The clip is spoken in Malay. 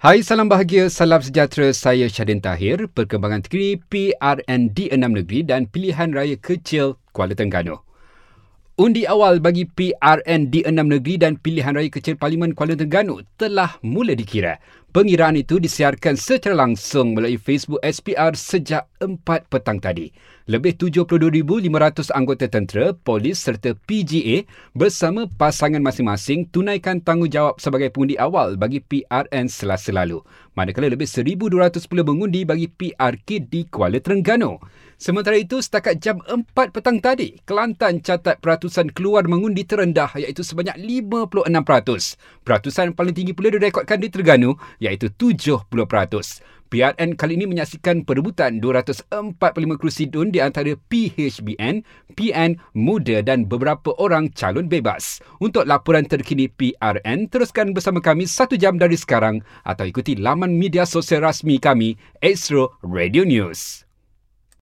Hai, salam bahagia, salam sejahtera. Saya Syadin Tahir. Perkembangan terkini PRN di enam negeri dan pilihan raya kecil Kuala Terengganu. Undi awal bagi PRN di enam negeri dan pilihan raya kecil Parlimen Kuala Terengganu telah mula dikira. Pengiraan itu disiarkan secara langsung melalui Facebook SPR sejak 4 petang tadi. Lebih 72,500 anggota tentera, polis serta PGA bersama pasangan masing-masing tunaikan tanggungjawab sebagai pengundi awal bagi PRN selasa lalu. Manakala lebih 1,200 pula mengundi bagi PRK di Kuala Terengganu. Sementara itu, setakat jam 4 petang tadi, Kelantan catat peratusan keluar mengundi terendah iaitu sebanyak 56%. Peratusan paling tinggi pula direkodkan di Terengganu iaitu 70%. PRN kali ini menyaksikan perebutan 245 kerusi DUN di antara PHBN, PN, Muda dan beberapa orang calon bebas. Untuk laporan terkini PRN, teruskan bersama kami satu jam dari sekarang atau ikuti laman media sosial rasmi kami, Astro Radio News.